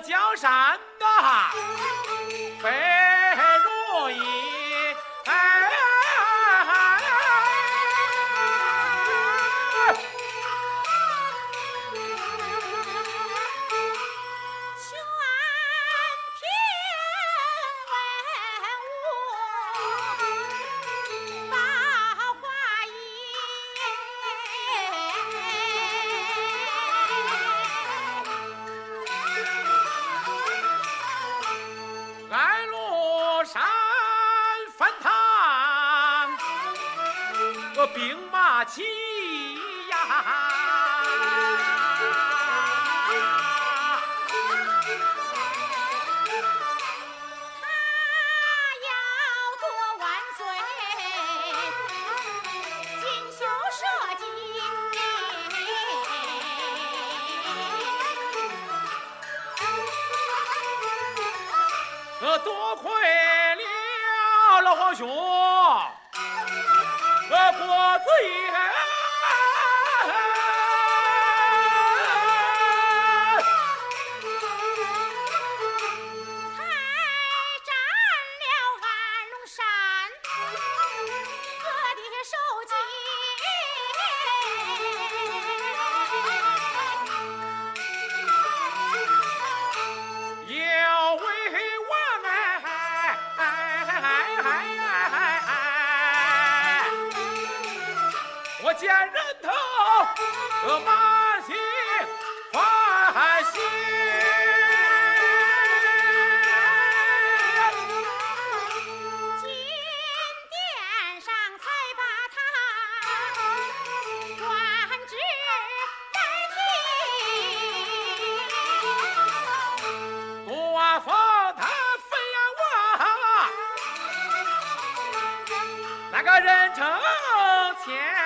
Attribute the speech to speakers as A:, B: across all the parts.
A: 江山呐，兵马齐呀。嘿嘿见人头得心欢喜金殿
B: 上才把他官职代替
A: 他那个人称千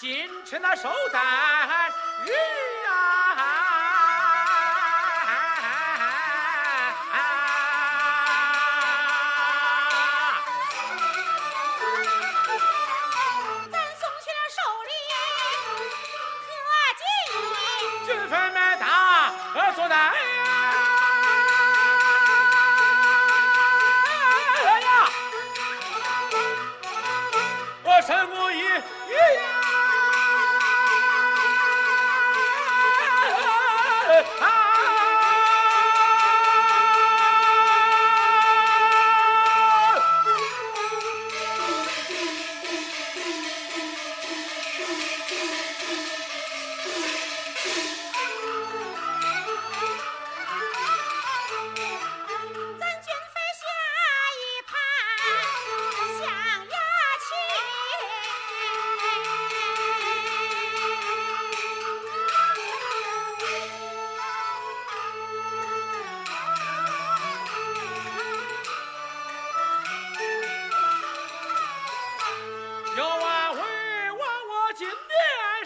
A: 今吃。那寿诞日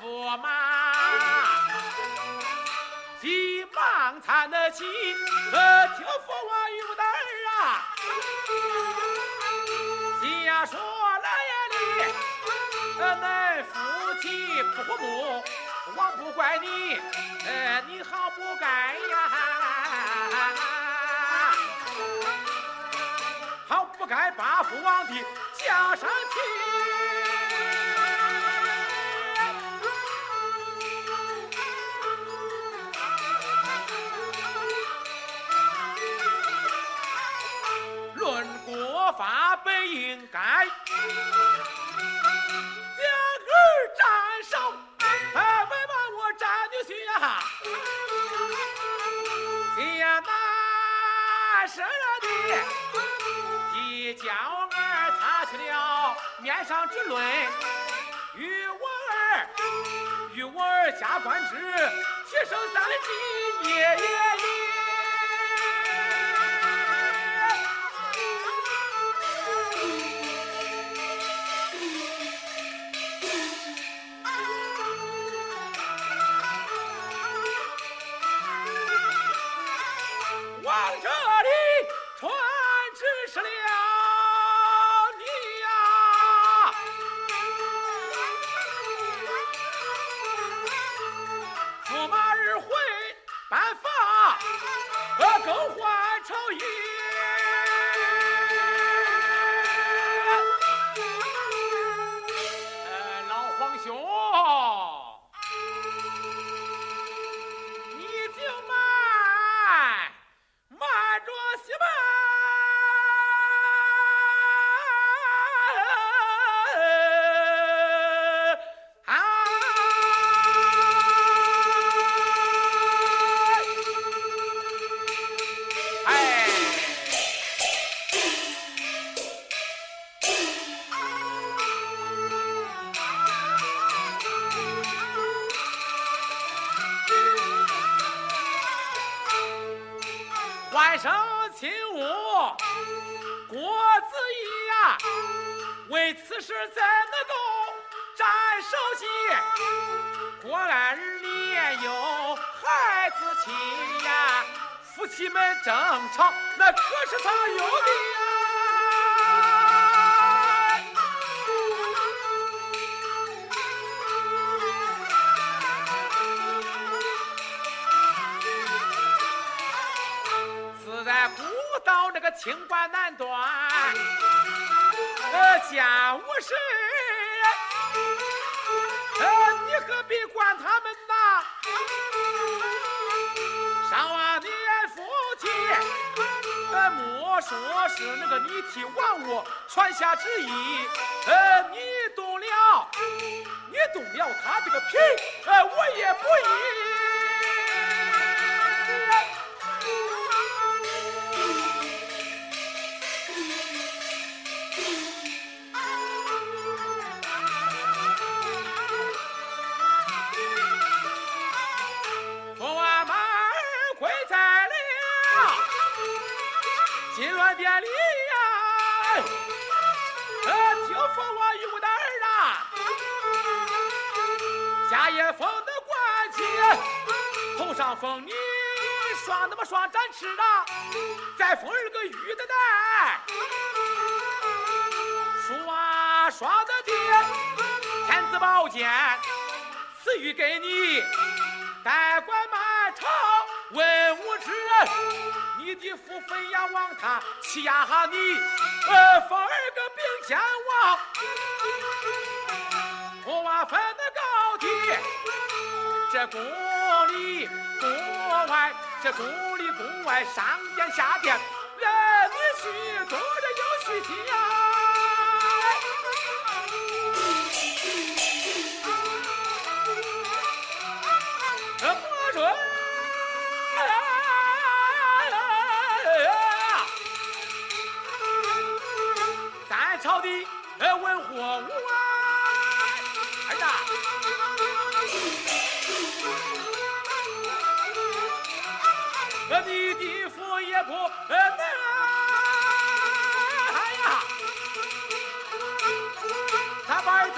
A: 驸马，急忙搀得起，呃，听驸马玉不儿。家说来呀，你，呃，恁夫妻不和睦，我不怪你，呃，你好不该呀，好不该把父王的江山提。难生的，一娇儿擦去了面上之泪，与我儿，与我儿加官职，提升三级，外甥亲我，郭子仪呀，为此事怎能够斩首级？郭安儿也有孩子亲呀，夫妻们争吵，那可是他有的可别管他们呐？上万年夫妻，呃，莫说是那个你替王我传下旨意，呃，你动了，你动了他这个皮，呃，我也金銮殿里呀，呃，就封我与我的儿啊，下也封的官旗，头上封你双那么双展翅啊，再封二个玉的带，书啊双的爹，天子宝剑赐予给你。代管满朝文武之，你的父分呀往他欺压你，呃，封儿个兵天王，我娃分的高低，这宫里宫外，这宫里宫外，上殿下殿，人女婿多着有虚心呀。你的父也不能他把儿